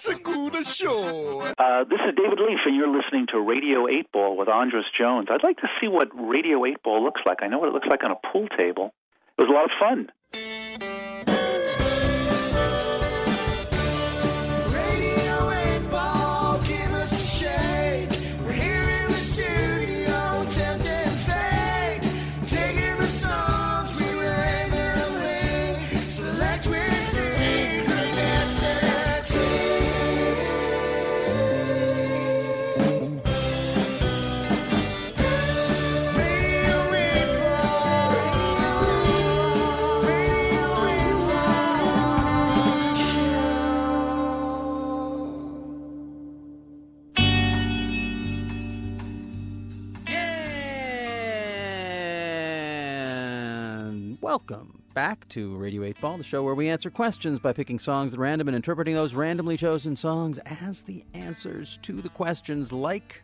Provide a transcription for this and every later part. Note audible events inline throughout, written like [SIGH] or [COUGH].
Show. Uh, this is David Leaf, and you're listening to Radio 8 Ball with Andras Jones. I'd like to see what Radio 8 Ball looks like. I know what it looks like on a pool table. It was a lot of fun. Welcome back to Radio 8 Ball, the show where we answer questions by picking songs at random and interpreting those randomly chosen songs as the answers to the questions, like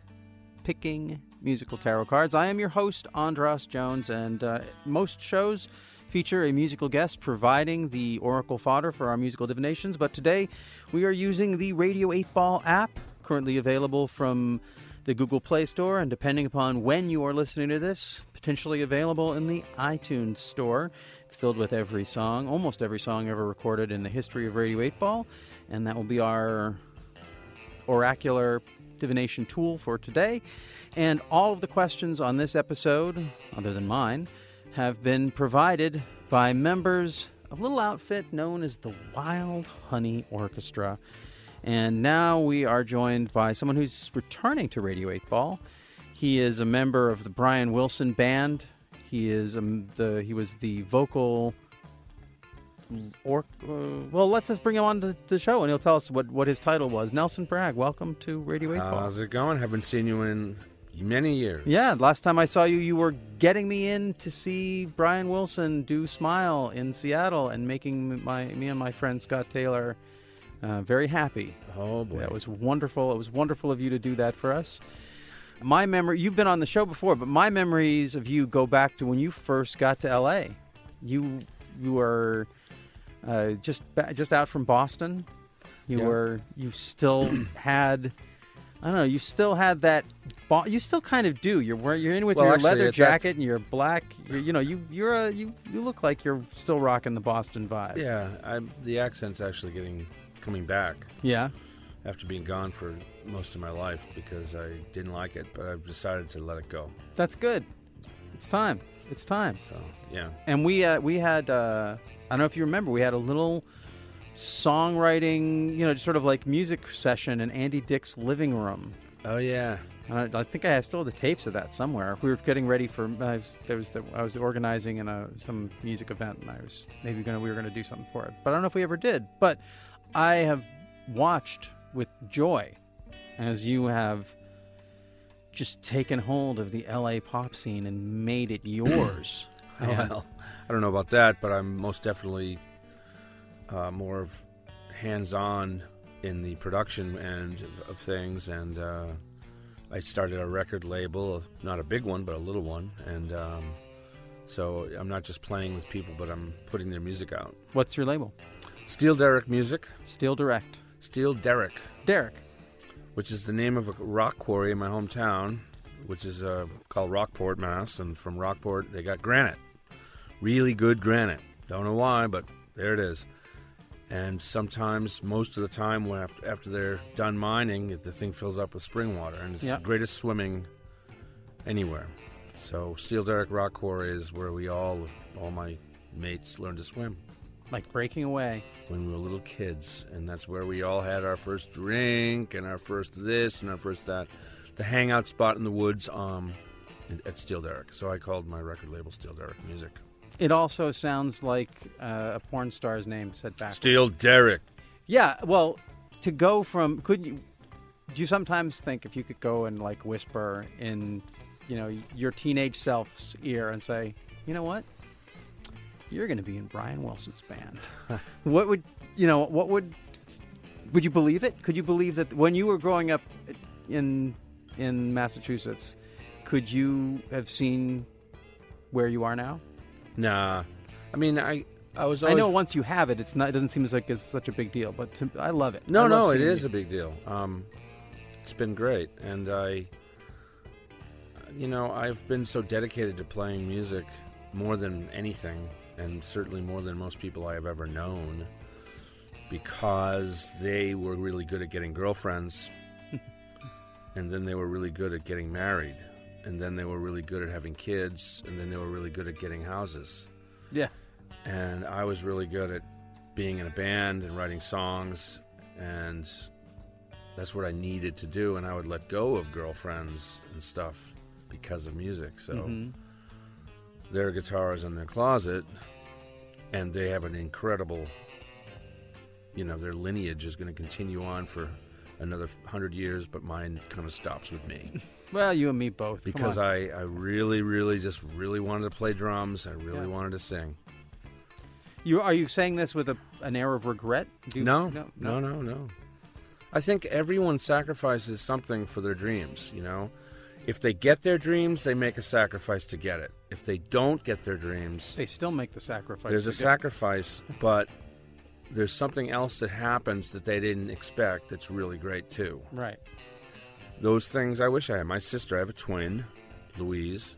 picking musical tarot cards. I am your host, Andras Jones, and uh, most shows feature a musical guest providing the oracle fodder for our musical divinations. But today we are using the Radio 8 Ball app, currently available from the Google Play Store, and depending upon when you are listening to this, potentially available in the iTunes Store. It's filled with every song, almost every song ever recorded in the history of Radio 8 Ball, and that will be our oracular divination tool for today. And all of the questions on this episode, other than mine, have been provided by members of a little outfit known as the Wild Honey Orchestra. And now we are joined by someone who's returning to Radio 8 Ball. He is a member of the Brian Wilson Band. He is um, the he was the vocal or uh, well, let's just bring him on to the show and he'll tell us what, what his title was. Nelson Bragg, welcome to Radio 8 Ball. How's it going? Haven't seen you in many years. Yeah, last time I saw you, you were getting me in to see Brian Wilson do Smile in Seattle and making my me and my friend Scott Taylor uh, very happy. Oh boy. That was wonderful. It was wonderful of you to do that for us. My memory, you've been on the show before, but my memories of you go back to when you first got to LA. You you were uh, just just out from Boston. You Yeah. were you still [CLEARS THROAT] had I don't know, you still had that bo- you still kind of do. You're wearing you're in with Well, your actually, leather jacket and your black you're, you know, you you're a you you look like you're still rocking the Boston vibe. Yeah, I'm, the accent's actually getting coming back Yeah. after being gone for most of my life because I didn't like it, but I've decided to let it go. That's good. It's time. It's time. So yeah, and we uh, we had uh, I don't know if you remember we had a little songwriting you know sort of like music session in Andy Dick's living room. oh yeah, And I, I think I have still have the tapes of that somewhere. We were getting ready for I was, there was the, I was organizing in a some music event and I was maybe gonna we were gonna do something for it, but I don't know if we ever did. But I have watched with joy as you have just taken hold of the LA pop scene and made it [CLEARS THROAT] yours. And- well, I don't know about that, but I'm most definitely uh, more of hands-on in the production end of, things, and uh, I started a record label, not a big one, but a little one, and um, so I'm not just playing with people, but I'm putting their music out. What's your label? Steel Derrick Music, Steel Direct. Steel Derrick, Derek. Which is the name of a rock quarry in my hometown, which is uh, called Rockport, Mass. And from Rockport, they got granite, really good granite. Don't know why, but there it is. And sometimes, most of the time, when after, after they're done mining, the thing fills up with spring water, and it's Yeah. the greatest swimming anywhere. So Steel Derrick Rock Quarry is where we all, all my mates, learned to swim Like breaking away. when we were little kids, and that's where we all had our first drink and our first this and our first that. The hangout spot in the woods um, at Steel Derrick. So I called my record label Steel Derrick Music. It also sounds like uh, a porn star's name said back. Steel Derrick. Yeah, well, to go from could you do you sometimes think if you could go and like whisper in, you know, your teenage self's ear and say, "You know what? You're going to be in Brian Wilson's band." what would, you know, what would would you believe it? Could you believe that when you were growing up in in Massachusetts, could you have seen where you are now? Nah, I mean I I was. I know once you have it, it's not. It doesn't seem as like it's such a big deal, but to, I love it. No, love no, it is you. a big deal. Um, it's been great, and I, you know, I've been so dedicated to playing music more than anything, and certainly more than most people I have ever known, because they were really good at getting girlfriends, [LAUGHS] and then they were really good at getting married, and then they were really good at having kids, and then they were really good at getting houses Yeah. and I was really good at being in a band and writing songs, and that's what I needed to do. And I would let go of girlfriends and stuff because of music. So Mhm. Their guitars in their closet, and they have an incredible, you know, their lineage is going to continue on for another hundred years, but mine kind of stops with me [LAUGHS] Well, you and me both. Because. I, I really, really just really wanted to play drums. I really Yeah. wanted to sing. you are you saying this with a an air of regret? Do you- no, no, no, no, no. I think everyone sacrifices something for their dreams, you know? If they get their dreams, they make a sacrifice to get it. If they don't get their dreams, They still make the sacrifice. there's a sacrifice, but there's something else that happens that they didn't expect that's really great too. Right. Those things I wish I had. My sister, I have a twin, Louise,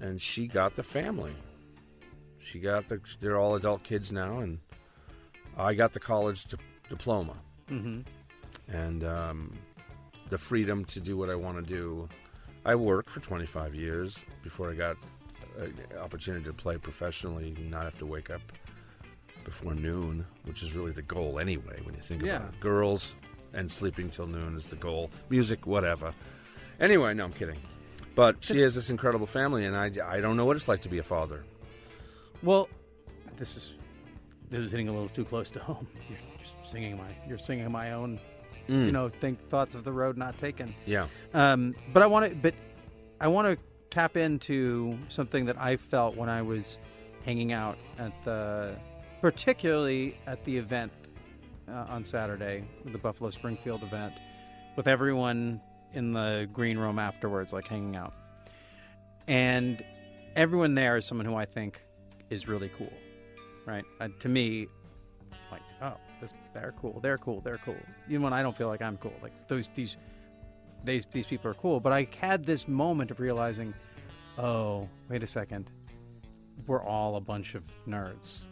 and she got the family. She got the, they're all adult kids now, and I got the college di- diploma Mm-hmm. and um, the freedom to do what I want to do. I worked for 25 years before I got an opportunity to play professionally and not have to wake up before noon, which is really the goal anyway when you think Yeah. about it. Girls and sleeping till noon is the goal. Music, whatever. Anyway, no, I'm kidding. But she has this incredible family, and I, I don't know what it's like to be a father. Well, this is this is hitting a little too close to home. [LAUGHS] You're just singing my you're singing my own Mm. you know think thoughts of the road not taken. Yeah. Um, but I want to but I want to tap into something that I felt when I was hanging out at the particularly at the event uh, on Saturday, the Buffalo Springfield event, with everyone in the green room afterwards, like hanging out. And everyone there is someone who I think is really cool, right? Uh, to me, like, oh, they're cool, they're cool, they're cool. Even when I don't feel like I'm cool, like those these these these people are cool. But I had this moment of realizing, oh, wait a second, we're all a bunch of nerds.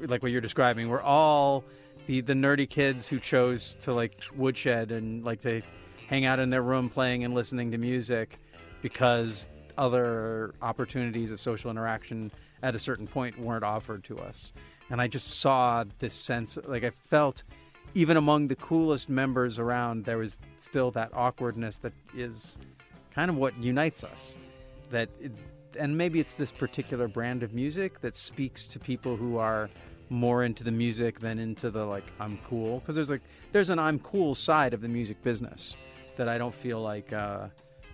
Like what you're describing, we're all the the nerdy kids who chose to like woodshed and like to hang out in their room playing and listening to music because other opportunities of social interaction at a certain point weren't offered to us. And I just saw this sense like I felt even among the coolest members around there was still that awkwardness that is kind of what unites us. That it, and maybe it's this particular brand of music that speaks to people who are more into the music than into the like I'm cool because there's like there's an I'm cool side of the music business that I don't feel like uh,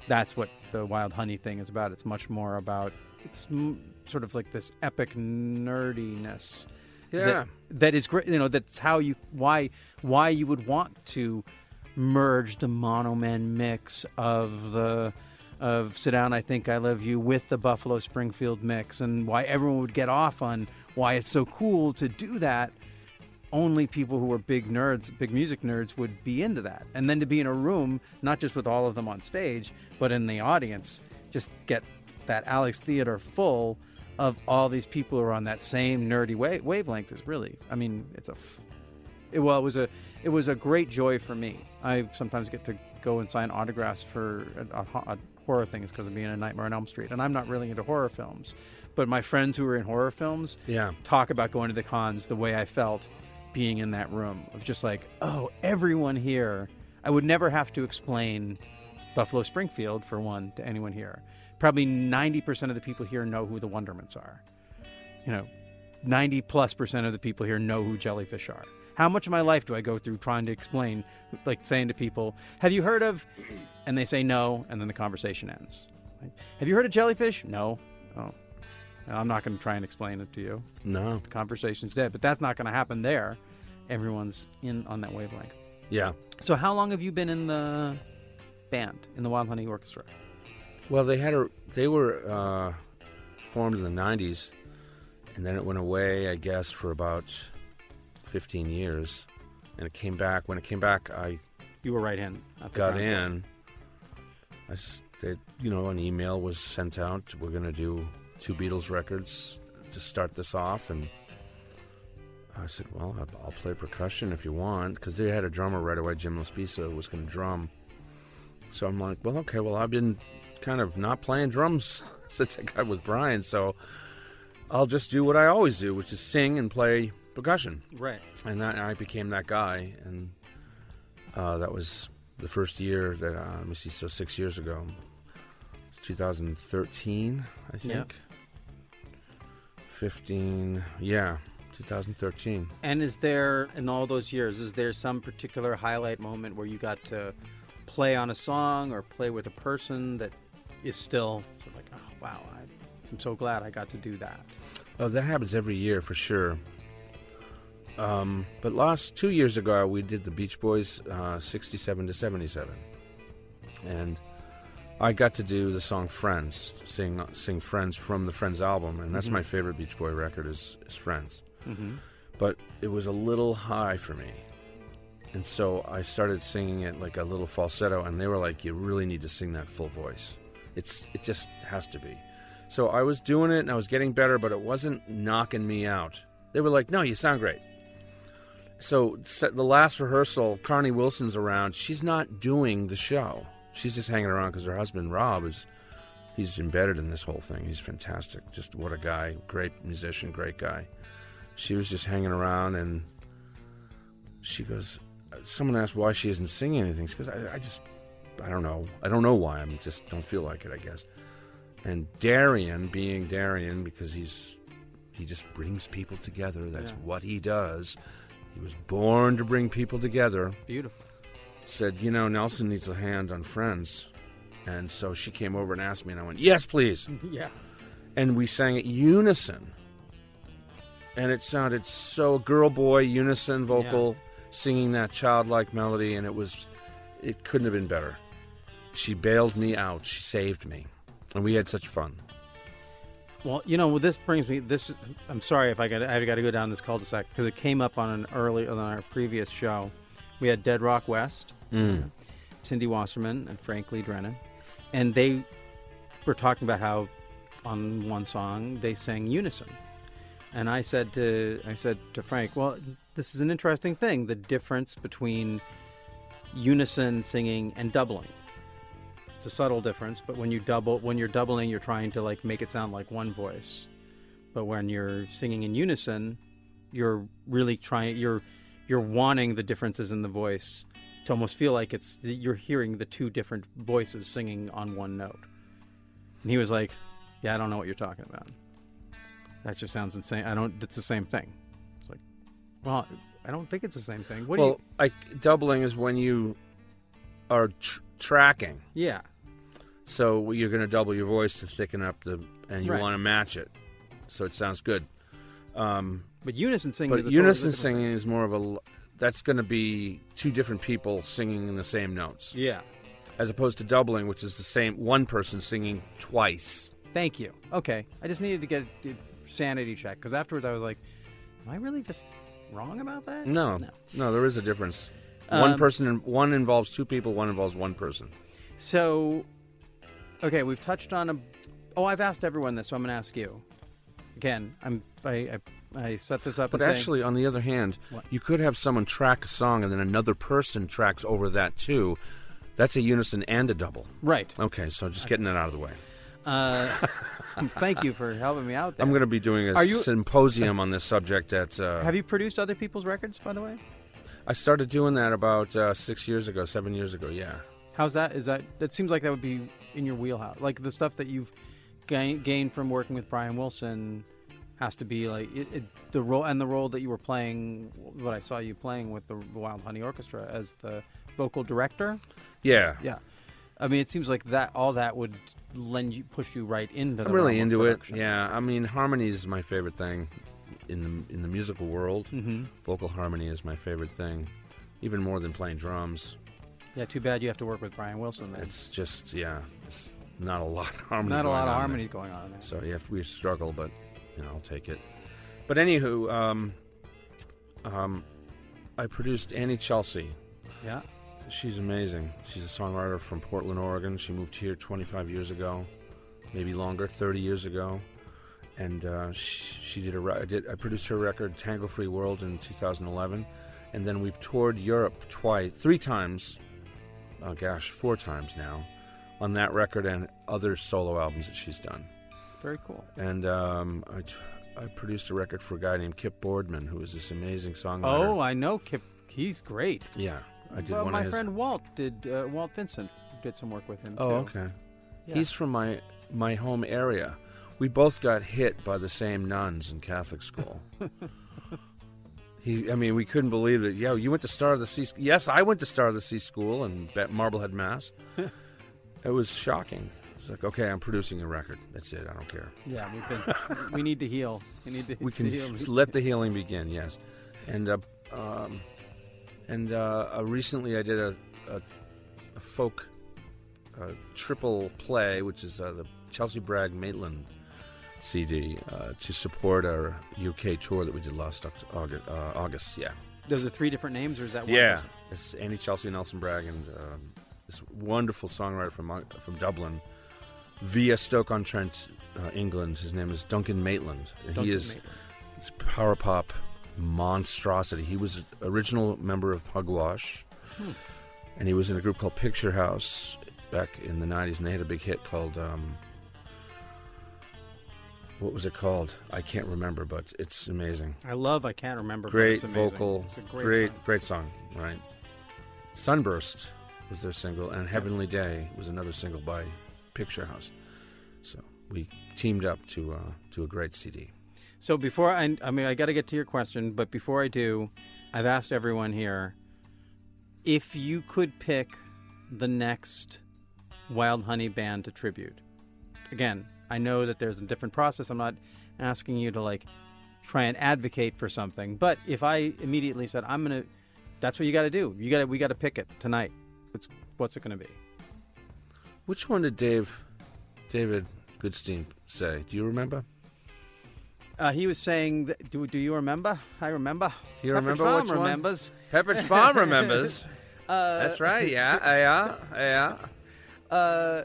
that's what the Wild Honey thing is about. It's much more about it's m- sort of like this epic nerdiness. Yeah. That, that is great. You know, that's how you why why you would want to merge the Mojo Men mix of the of Sit Down, I Think I Love You with the Buffalo Springfield mix, and why everyone would get off on why it's so cool to do that. Only people who are big nerds, big music nerds, would be into that. And then to be in a room, not just with all of them on stage, but in the audience, just get that Alex Theater full of all these people who are on that same nerdy wa- wavelength is really, I mean, it's a, f- it, well, it was a, it was a great joy for me. I sometimes get to go and sign autographs for a, uh, uh, horror things because of being a Nightmare on Elm Street, and I'm not really into horror films, but my friends who are in horror films Yeah. talk about going to the cons the way I felt being in that room of just like, oh, everyone here. I would never have to explain Buffalo Springfield for one to anyone here. Probably 90% of the people here know who the Wondermints are. You know, 90 plus percent of the people here know who jellyfish are. How much of my life do I go through trying to explain, like saying to people, Have you heard of? And they say no, and then the conversation ends. Like, Have you heard of jellyfish? No. Oh. I'm not going to try and explain it to you No. the conversation's dead. But that's not going to happen there. Everyone's in on that wavelength. Yeah. So, how long have you been in the band in the Wild Honey Orchestra? Well, they had a they were uh, formed in the '90s, and then it went away, I guess, for about 15 years, and it came back. When it came back, I You were right in. got in. I they- you know, an email was sent out. We're going to do two Beatles records to start this off, and I said, "Well, I'll- play percussion if you want," because they had a drummer right away. Jim Laspesa was going to drum. So I'm like, "Well, okay. Well, I've been kind of not playing drums [LAUGHS] since I got with Brian, so I'll just do what I always do, which is sing and play percussion." Right. and that I became that guy, and uh, that was the first year that uh, let me see, so six years ago, it's 2013, I think. 15, yeah, 2013. And is there, in all those years, is there some particular highlight moment where you got to play on a song or play with a person that is still sort of like, oh, wow, I'm so glad I got to do that? Oh, that happens every year for sure. Um, but last two years ago, we did the Beach Boys, uh, 67 to 77, and I got to do the song "Friends," sing sing "Friends" from the Friends album, and that's my favorite Beach Boy record is is "Friends." Mm-hmm. But it was a little high for me, and so I started singing it like a little falsetto, and they were like, "You really need to sing that full voice. It's it just has to be." So I was doing it, and I was getting better, but it wasn't knocking me out. They were like, "No, you sound great." So the last rehearsal, Carnie Wilson's around. She's not doing the show. She's just hanging around because her husband Rob is he's embedded in this whole thing. He's fantastic. Just what a guy, great musician, great guy. She was just hanging around, and she goes. Uh, someone asked why she isn't singing anything. She goes, I, I just, I don't know. I don't know why. I'm just don't feel like it. I guess. And Darian, being Darian, because he's he just brings people together. That's Yeah. what he does. He was born to bring people together. Beautiful. Said, you know, Nelson needs a hand on Friends. And so she came over and asked me, and I went, yes, please. [LAUGHS] yeah. And we sang it unison. And it sounded so girl boy unison vocal, singing that childlike melody, and it was, it couldn't have been better. She bailed me out. She saved me. And we had such fun. Well, you know, this brings me. This I'm sorry if I got I got to go down this cul-de-sac because it came up on an early on our previous show. We had Dead Rock West, Mm. Cindy Wasserman, and Frank Lee Drennan, and they were talking about how on one song they sang unison. And I said to I said to Frank, "Well, this is an interesting thing, the difference between unison singing and doubling. It's a subtle difference, but when you double when you're doubling, you're trying to like make it sound like one voice. But when you're singing in unison, you're really trying you're you're wanting the differences in the voice to almost feel like it's you're hearing the two different voices singing on one note. And he was like, "Yeah, I don't know what you're talking about. That just sounds insane. I don't. It's the same thing." It's like, well, I don't think it's the same thing. What do well, like doubling is when you are tr- tracking. Yeah, So you're going to double your voice to thicken up the, and you Right. want to match it, so it sounds good. Um, but unison singing. but is a totally unison different singing is more of a. l- That's going to be two different people singing in the same notes. Yeah. as opposed to doubling, which is the same one person singing twice. Thank you. Okay, I just needed to get a sanity check because afterwards I was like, "Am I really just wrong about that?" No, No. no, there is a difference. One Um, person, one involves two people, one involves one person. So, okay, we've touched on a. Oh, I've asked everyone this, so I'm going to ask you. Again, I'm I I, I set this up. But and saying- actually, on the other hand, What? you could have someone track a song and then another person tracks over that too. That's a unison and a double. right. Okay, so just getting it out of the way. Uh, [LAUGHS] thank you for helping me out there. I'm going to be doing a you- symposium on this subject at. Uh, Have you produced other people's records, by the way? I started doing that about uh, six years ago, seven years ago. Yeah. How's that? Is that that seems like that would be in your wheelhouse? Like the stuff that you've gain, gained from working with Brian Wilson has to be like it, it, the role and the role that you were playing. What I saw you playing with the Wild Honey Orchestra as the vocal director. Yeah. Yeah, I mean, it seems like that all that would lend you push you right into. The I'm really into it. Yeah. I mean, harmony is my favorite thing in the in the musical world. Mm-hmm. Vocal harmony is my favorite thing, even more than playing drums. Yeah. Too bad you have to work with Brian Wilson. Then. It's just yeah, it's not a lot of harmony. not a lot of on harmony there. going on there. So yeah, we struggle, but you know, I'll take it. But anywho, um, um, I produced Anny Celsi. Yeah. She's amazing. She's a songwriter from Portland, Oregon. She moved here 25 years ago, maybe longer, 30 years ago. And uh, she, she did a. re- I did. I produced her record "Tangle Free World" in 2011, and then we've toured Europe twice, three times. Oh gosh, four times now, on that record and other solo albums that she's done. Very cool. And um, I, t- I produced a record for a guy named Kip Boardman, who is this amazing songwriter. Oh. I know Kip. He's great. yeah, I did well, one my of his. friend Walt did. Uh, Walt Vincent did some work with him. Oh, too. okay. Yeah. He's from my my home area. We both got hit by the same nuns in Catholic school. [LAUGHS] he, I mean, we couldn't believe it. Yeah, you went to Star of the Sea. Yes, I went to Star of the Sea school and Marblehead, Mass. [LAUGHS] it was shocking. It's like, okay, I'm producing a record. That's it. I don't care. Yeah, we've been. we need to heal. We need to. We can to heal. let the healing begin. Yes, and uh, um, and uh, uh, recently I did a, a, a folk uh, triple play, which is uh, the Celsi Bragg Maitland CD, uh, to support our UK tour that we did last August. Uh, August, yeah, Those are three different names, or is that one? yeah. person? It's Anny Celsi, Nelson Bragg, and um, this wonderful songwriter from uh, from Dublin, via Stoke on Trent, uh, England. His name is Duncan Maitland. Duncan he is Maitland. power pop monstrosity. He was an original member of Pugwash, Hmm. and he was in a group called Picture House back in the '90s, and they had a big hit called um, what was it called? I can't remember, but it's amazing. I love. I can't remember. Great it's vocal, great. great, song. great song, right? Sunburst was their single, and Heavenly Day was another single by Picture House. So we teamed up to uh, to a great CD. So before I, I mean, I got to get to your question, but before I do, I've asked everyone here if you could pick the next Wild Honey band to tribute. Again, I know that there's a different process. I'm not asking you to like try and advocate for something, but if I immediately said I'm gonna, that's what you got to do. You got to, we got to pick it tonight. What's what's it gonna be? Which one did Dave, David Goodstein say? Do you remember? Uh, he was saying, that, do do you remember? I remember. Do you Pepperidge remember Farm which one? remembers. Pepperidge Farm remembers. [LAUGHS] Uh, That's right. Yeah, yeah, yeah. [LAUGHS] Uh,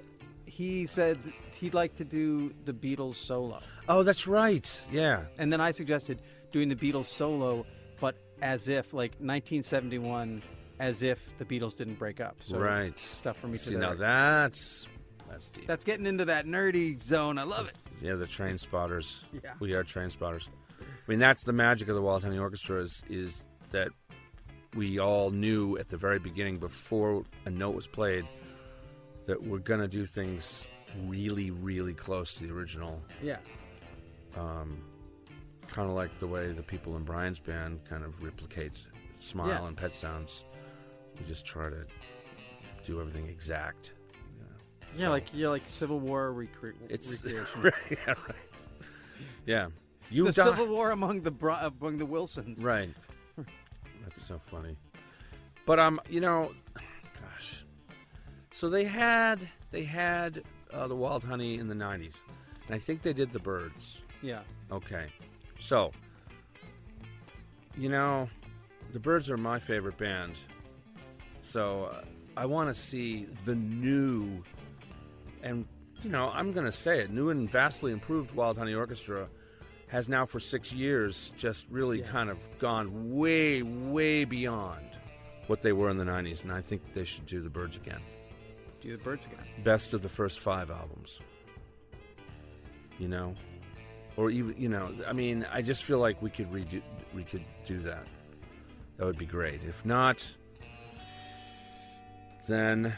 he said he'd like to do the Beatles solo, Oh, that's right. Yeah. and then I suggested doing the Beatles solo, but as if like 1971, as if the Beatles didn't break up. So right. stuff for me See, now that's that's deep. That's getting into that nerdy zone. I love it. Yeah, the train spotters. Yeah. We are train spotters. I mean, that's the magic of the Wild Honey Orchestra is, is that we all knew at the very beginning, before a note was played, that we're going to do things really, really close to the original. Yeah. Um, kind of like the way the people in Brian's band kind of replicate Smile Yeah. and Pet Sounds. We just try to do everything exact. you know. Yeah, So- like yeah, like Civil War recre- it's [LAUGHS] recreation. right, yeah, right. Yeah, you the Civil War among the Bro- among the Wilsons. Right. [LAUGHS] That's so funny. But um, you know. So they had they had uh, the Wild Honey in the '90s, and I think they did the Byrds. Yeah. Okay, so you know, the Byrds are my favorite band. So uh, I want to see the new, and you know, I'm going to say it, new and vastly improved Wild Honey Orchestra has now for six years just really Yeah. kind of gone way, way beyond what they were in the '90s, and I think they should do the Byrds again. Do the Byrds again. Best of the first five albums. You know, or even you know, I mean, I just feel like we could redo, we could do that. That would be great. If not, then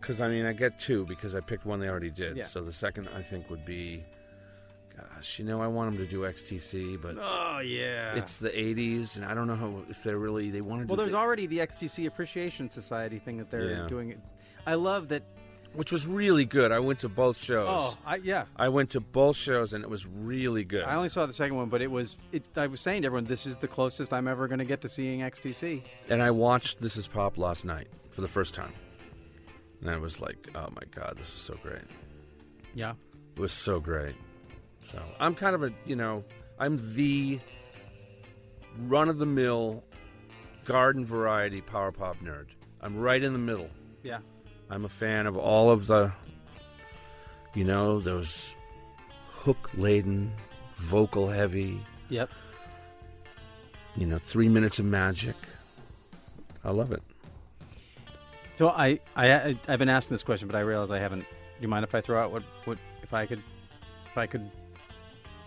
because I mean, I get two because I picked one they already did. Yeah. So the second I think would be, gosh, you know, I want them to do XTC, but Oh yeah. it's the '80s, and I don't know how if they're really they want to. well, there's the- already the XTC Appreciation Society thing that they're Yeah. doing. I love that. which was really good. I went to both shows. Oh, I, yeah. I went to both shows and it was really good. I only saw the second one, but it was. It, I was saying to everyone, this is the closest I'm ever going to get to seeing XTC. and I watched This Is Pop last night for the first time. And I was like, oh my God, this is so great. Yeah. It was so great. So I'm kind of a, you know, I'm the run of the mill garden variety power pop nerd. I'm right in the middle. Yeah. I'm a fan of all of the, you know, those hook laden, vocal heavy, Yep. you know, three minutes of magic. I love it. So I, I I've been asking this question, but I realize I haven't. Do you mind if I throw out what what if I could if I could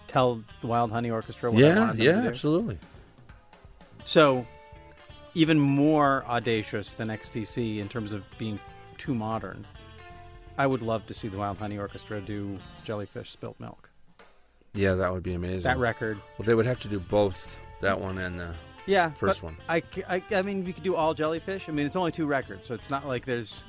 tell the Wild Honey Orchestra what I yeah, wanted them yeah, to do? absolutely. So even more audacious than XTC in terms of being too modern. I would love to see the Wild Honey Orchestra do Jellyfish Spilt Milk. Yeah, that would be amazing. That record. well, they would have to do both that one and the Yeah. first one. I mean, we could do all Jellyfish. I mean, it's only two records, so it's not like there's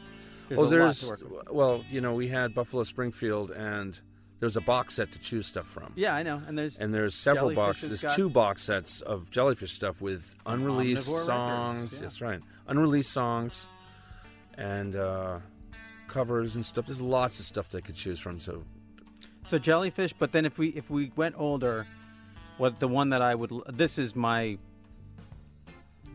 there's oh, a there's lot to work with. well, you know, we had Buffalo Springfield, and there's a box set to choose stuff from. Yeah, I know. And there's And there's several boxes. has two box sets of Jellyfish stuff with unreleased songs. Records, yeah. That's right, unreleased songs, and uh, covers and stuff. There's lots of stuff they could choose from. So So jellyfish, but then if we if we went older, what the one that I would this is my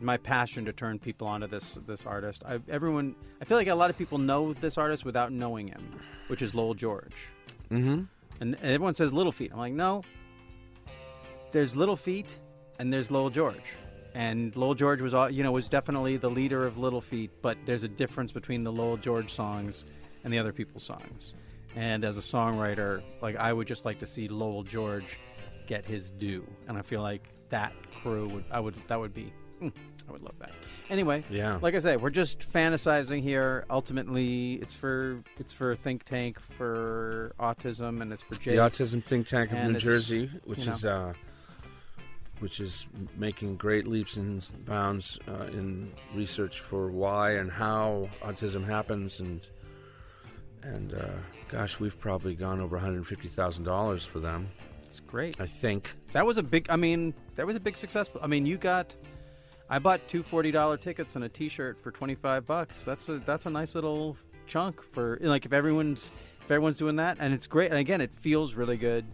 my passion to turn people onto this this artist. I, everyone, I feel like a lot of people know this artist without knowing him, which is Lowell George. mm-hmm. And, and everyone says Little Feat. I'm like, no. There's Little Feat, and there's Lowell George. And Lowell George was, all- you know, was definitely the leader of Little Feat, but there's a difference between the Lowell George songs and the other people's songs. And as a songwriter, like I would just like to see Lowell George get his due, and I feel like that crew would, I would, that would be, mm, I would love that. Anyway, Yeah. like I said, we're just fantasizing here. Ultimately, it's for it's for think tank for autism, and it's for Jake. the Autism Think Tank of New Jersey, which you is uh, which is making great leaps and bounds uh, in research for why and how autism happens, and and uh, gosh, we've probably gone over one hundred fifty thousand dollars for them. It's great. I think. That was a big. I mean, that was a big success. I mean, you got. I bought two forty dollar tickets and a T-shirt for twenty five bucks. That's a that's a nice little chunk for like if everyone's if everyone's doing that and it's great. And again, it feels really good.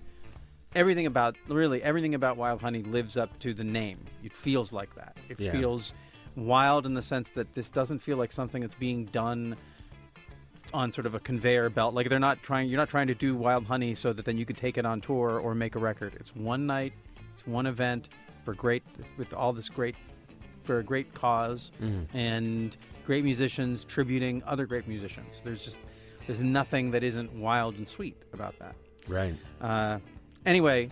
Everything about really everything about Wild Honey lives up to the name. It feels like that. It Yeah. feels wild in the sense that this doesn't feel like something that's being done on sort of a conveyor belt. Like they're not trying. You're not trying to do Wild Honey so that then you could take it on tour or make a record. It's one night. It's one event for great with all this great for a great cause and great musicians tributing other great musicians. There's just there's nothing that isn't wild and sweet about that. Right. Uh, anyway,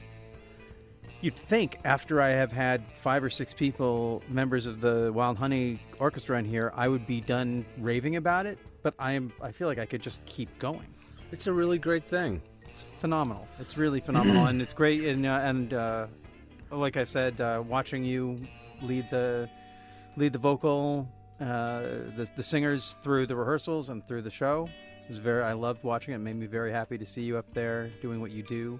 you'd think after I have had five or six people, members of the Wild Honey Orchestra in here, I would be done raving about it. But I am. I feel like I could just keep going. It's a really great thing. It's phenomenal. It's really phenomenal, [CLEARS THROAT] and it's great. And uh, and uh, like I said, uh, watching you lead the lead the vocal, uh, the the singers through the rehearsals and through the show was very. I loved watching it. it. Made me very happy to see you up there doing what you do.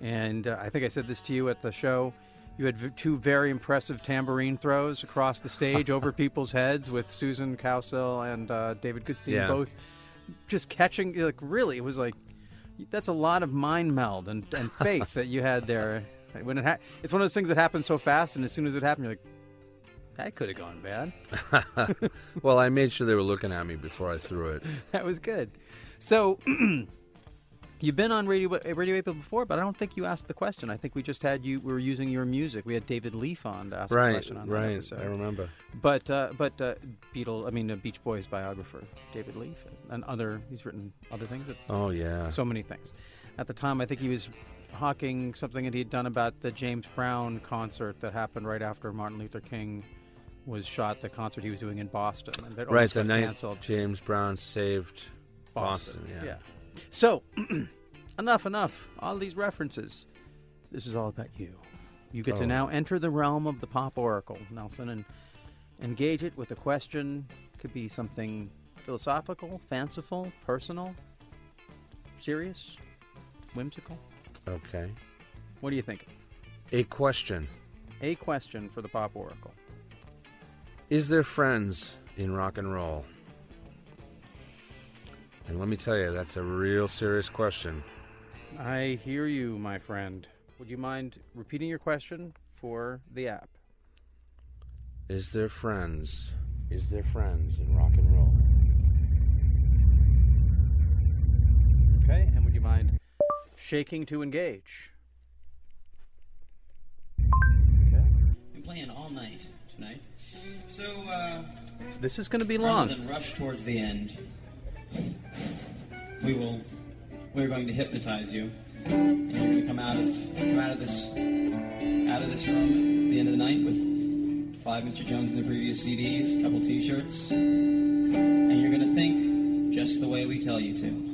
And uh, I think I said this to you at the show. You had v- two very impressive tambourine throws across the stage over [LAUGHS] people's heads with Susan Cowsill and uh, David Goodstein Yeah. both just catching. Like really, it was like that's a lot of mind meld and, and [LAUGHS] faith that you had there. When it ha- it's one of those things that happens so fast, and as soon as it happened, you're like, that could have gone bad. [LAUGHS] well, I made sure they were looking at me before I threw it. that was good. So [CLEARS THROAT] you've been on Radio Radio 8 Ball before, but I don't think you asked the question. I think we just had you. We were using your music. We had David Leaf on to ask a Right, question on that right. episode. I remember. But uh, but uh, Beatle, I mean uh, Beach Boys biographer David Leaf and other. He's written other things. That, Oh yeah. so many things. At the time, I think he was hawking something that he had done about the James Brown concert that happened right after Martin Luther King was shot. The concert he was doing in Boston, and right. The night canceled. James Brown saved Boston. Boston. yeah. So, [CLEARS THROAT] enough, enough. All these references. This is all about you. You get Oh. to now enter the realm of the pop oracle, Nelson, and engage it with a question. Could be something philosophical, fanciful, personal, serious, whimsical. Okay. What do you think? A question: A question for the pop oracle. Is there friends in rock and roll? And let me tell you, that's a real serious question. I hear you, my friend. would you mind repeating your question for the app? Is there friends? Is there friends in rock and roll? Okay, and would you mind shaking to engage? Okay. I'm playing all night tonight. So, uh, This is going to be rather long. than rush towards the end, we will. We're going to hypnotize you, and you're going to come out of come out of this out of this room at the end of the night with five Mr. Jones in the previous CDs, a couple T-shirts, and you're going to think just the way we tell you to.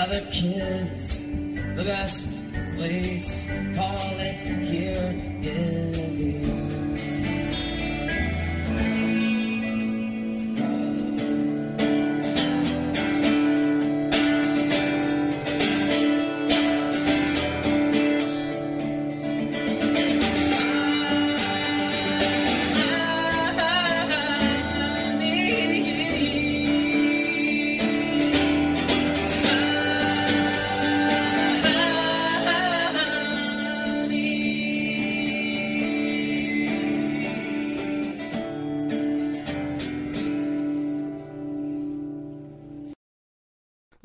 other kids the best place. Call it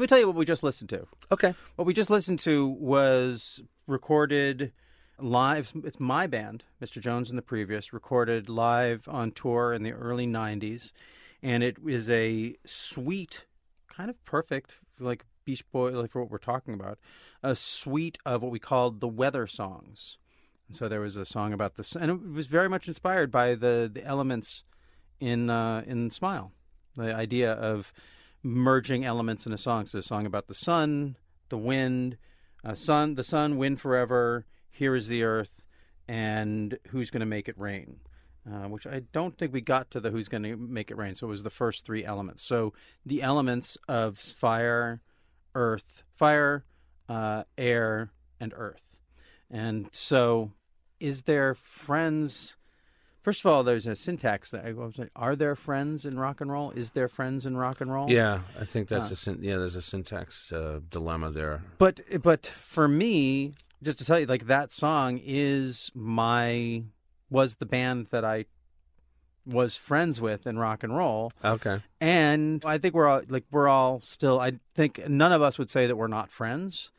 me tell you what we just listened to. Okay. What we just listened to was recorded live. It's my band, Mr. Jones and the Previous, recorded live on tour in the early 90s. And it is a sweet, kind of perfect, like Beach Boy, like for what we're talking about, a suite of what we called the weather songs. And so there was a song about this, and it was very much inspired by the, the elements in uh, in Smile, the idea of merging elements in a song. So a song about the sun, the wind, uh, sun, the sun, wind forever. Here is the earth, and who's going to make it rain? Uh, which I don't think we got to the who's going to make it rain. So it was the first three elements. So the elements of fire, earth, fire, uh, air, and earth. And so, is there friends? First of all, there's a syntax that I was like, are there friends in rock and roll? Is there friends in rock and roll? Yeah, I think that's Uh, a yeah. There's a syntax uh, dilemma there. But but for me, just to tell you, like that song is my was the band that I was friends with in rock and roll, Okay. and I think we're all like we're all still. I think none of us would say that we're not friends,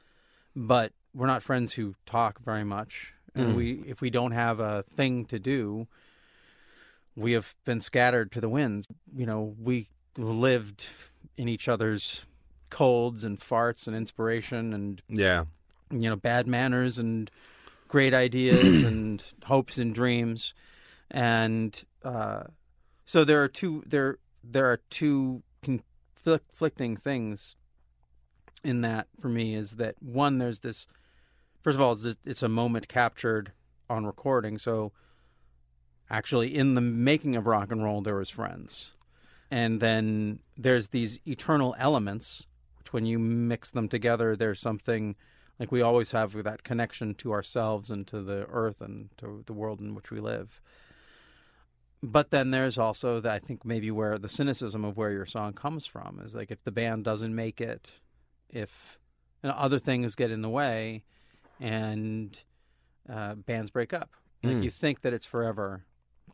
but we're not friends who talk very much. And Mm. we, if we don't have a thing to do, we have been scattered to the winds. You know, we lived in each other's colds and farts and inspiration and Yeah. you know bad manners and great ideas [CLEARS THROAT] and hopes and dreams and uh, so there are two there there are two conflicting things in that for me is that one there's this first of all it's, it's a moment captured on recording so actually in the making of rock and roll there was friends. And then there's these eternal elements which when you mix them together there's something like we always have that connection to ourselves and to the earth and to the world in which we live. But then there's also that i think maybe where the cynicism of where your song comes from is like if the band doesn't make it if you know, other things get in the way and uh, bands break up. Like Mm. you think that it's forever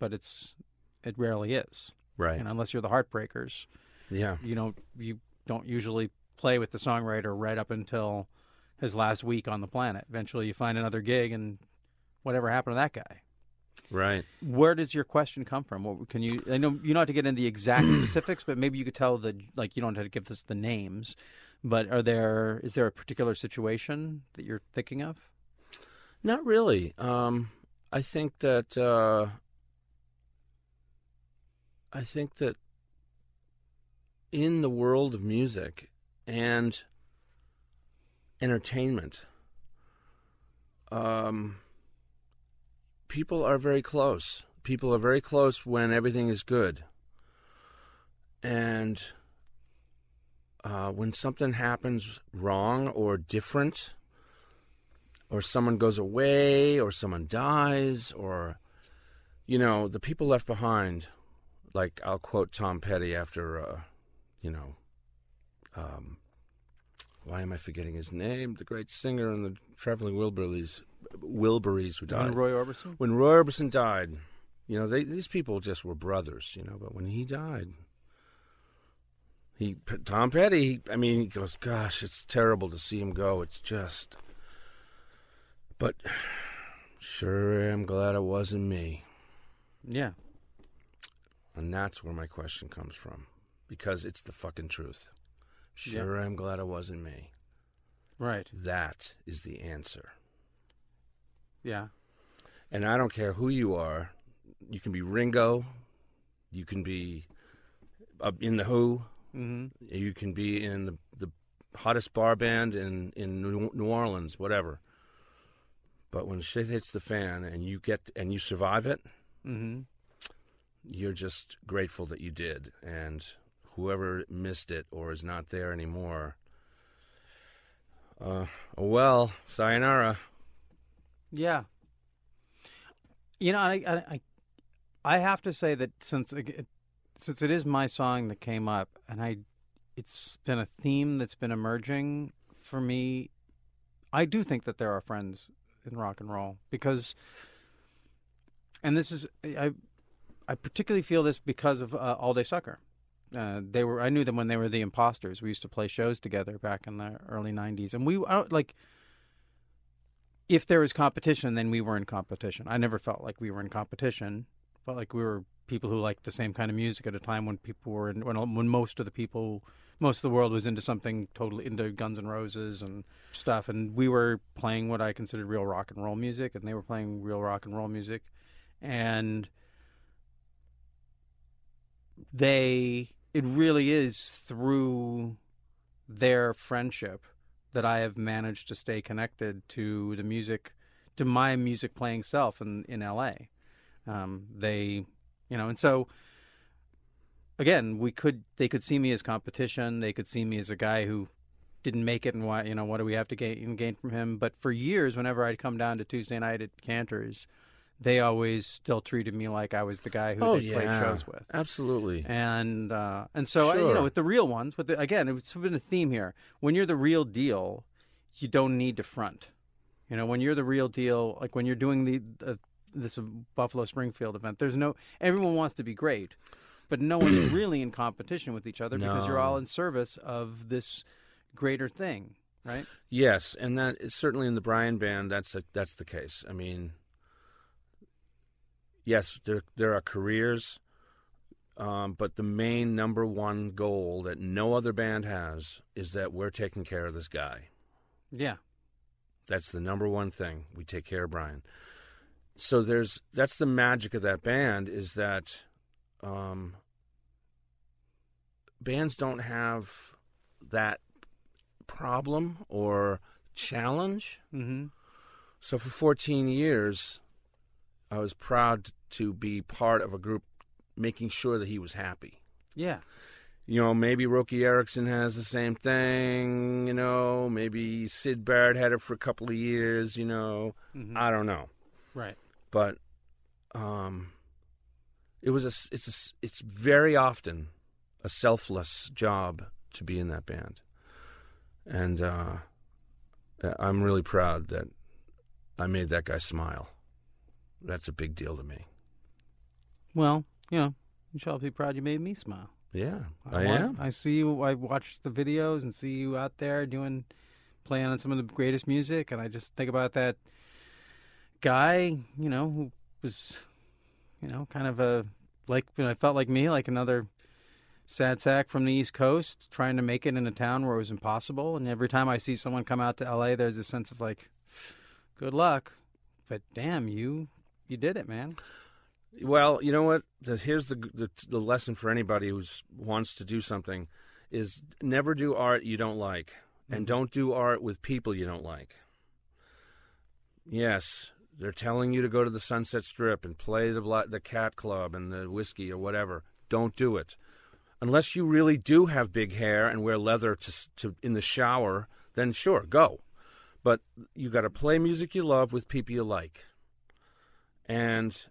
but it's it rarely is Right. and unless you're the heartbreakers Yeah. you know you don't usually play with the songwriter right up until his last week on the planet. Eventually, you find another gig, and whatever happened to that guy. Right. Where does your question come from? What can you? I know you don't have to get into the exact [CLEARS THROAT] specifics, but maybe you could tell the like you don't have to give us the names. But are there is there a particular situation that you're thinking of? Not really. Um, I think that uh, I think that in the world of music and entertainment, um, people are very close. People are very close when everything is good, and uh, when something happens wrong or different or someone goes away or someone dies or you know the people left behind like i'll quote tom petty after uh, you know um, why am i forgetting his name the great singer and the traveling wilburys wilburys who died And Roy Orbison. when roy orbison died you know they, these people just were brothers you know but when he died he tom petty i mean he goes gosh it's terrible to see him go it's just but [SIGHS] sure I'm glad it wasn't me. Yeah, And that's where my question comes from. Because it's the fucking truth. Sure I'm glad it wasn't me. right. That is the answer. Yeah, And I don't care who you are. You can be Ringo. You can be in The Who. hmm You can be in the, the hottest bar band in, in New Orleans, whatever. But when shit hits the fan and you get and you survive it, hmm you're just grateful that you did. And whoever missed it or is not there anymore, uh, oh well, sayonara. Yeah. You know, I, I, I, have to say that since it, since it is my song that came up, and I, it's been a theme that's been emerging for me. I do think that there are friends in rock and roll because, and this is I, I particularly feel this because of uh, All Day Sucker. Uh, they were I knew them when they were the Imposters. We used to play shows together back in the early '90s, and we like if there was competition, then we were in competition. I never felt like we were in competition. Felt like we were people who liked the same kind of music at a time when people were in, when when most of the people, most of the world was into something totally into Guns N' Roses and stuff, and we were playing what I considered real rock and roll music, and they were playing real rock and roll music, and they it really is through their friendship that I have managed to stay connected to the music, to my music playing self in in LA. Um, they, you know, and so again, we could they could see me as competition. They could see me as a guy who didn't make it, and why you know what do we have to gain gain from him? But for years, whenever I'd come down to Tuesday night at Canter's, they always still treated me like I was the guy who oh they yeah, played shows with. absolutely. And uh, and so I, you know with the real ones, but the, again, it's been a theme here. When you're the real deal, you don't need to front. You know, when you're the real deal, like when you're doing the, the this Buffalo Springfield event, there's no everyone wants to be great, but no one's [CLEARS THROAT] really in competition with each other because you're all in service of this greater thing, right? Yes, and that is certainly in the Brian band. That's a, that's the case. I mean, yes, there there are careers, um, but the main number one goal that no other band has is that we're taking care of this guy. Yeah, That's the number one thing. We take care of Brian. So there's that's the magic of that band is that um, bands don't have that problem or challenge. mm-hmm. So for 14 years, I was proud to be part of a group making sure that he was happy. yeah, You know, maybe Roky Erickson has the same thing. You know, maybe Syd Barrett had it for a couple of years. You know, Mhm. I don't know, right. but um, it was a It's a. It's very often a selfless job to be in that band, and uh, I'm really proud that I made that guy smile. That's a big deal to me. Well, you know, you shall be proud you made me smile. Yeah, I, want- am. I see you. I watch the videos and see you out there doing, playing on some of the greatest music, and I just think about that guy, you know, who was, you know, kind of a like you know, I felt like me, like another sad sack from the East Coast, trying to make it in a town where it was impossible. And every time I see someone come out to L.A., there's a sense of like, good luck, but damn, you, you did it, man. Well, you know what? Here's the, the the lesson for anybody who wants to do something: is never do art you don't like, and mm-hmm. don't do art with people you don't like. Yes, they're telling you to go to the Sunset Strip and play the the Cat Club and the whiskey or whatever. Don't do it, unless you really do have big hair and wear leather to to in the shower. Then sure, go. But you got to play music you love with people you like, and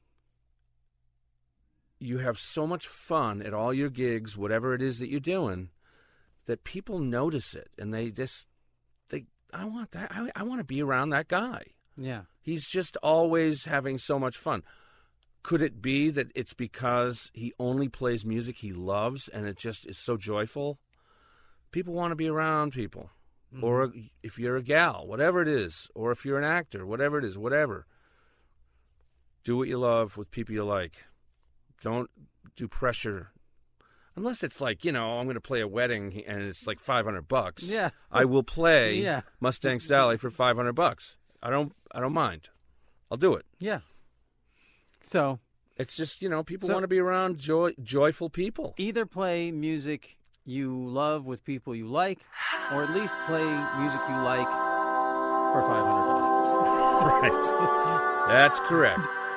you have so much fun at all your gigs, whatever it is that you're doing, that people notice it and they just they I want that I, I want to be around that guy. Yeah. He's just always having so much fun. Could it be that it's because he only plays music he loves and it just is so joyful? People want to be around people. Mm-hmm. Or if you're a gal, whatever it is, or if you're an actor, whatever it is, whatever. Do what you love with people you like. Don't do pressure. Unless it's like, you know, I'm going to play a wedding and it's like 500 bucks. Yeah. I will play [LAUGHS] Yeah. Mustang Sally for 500 bucks. I don't I don't mind. I'll do it. Yeah. So It's just, you know, people So- want to be around joy, joyful people. either play music you love with people you like, or at least play music you like for five hundred dollars. [LAUGHS] Right. That's correct.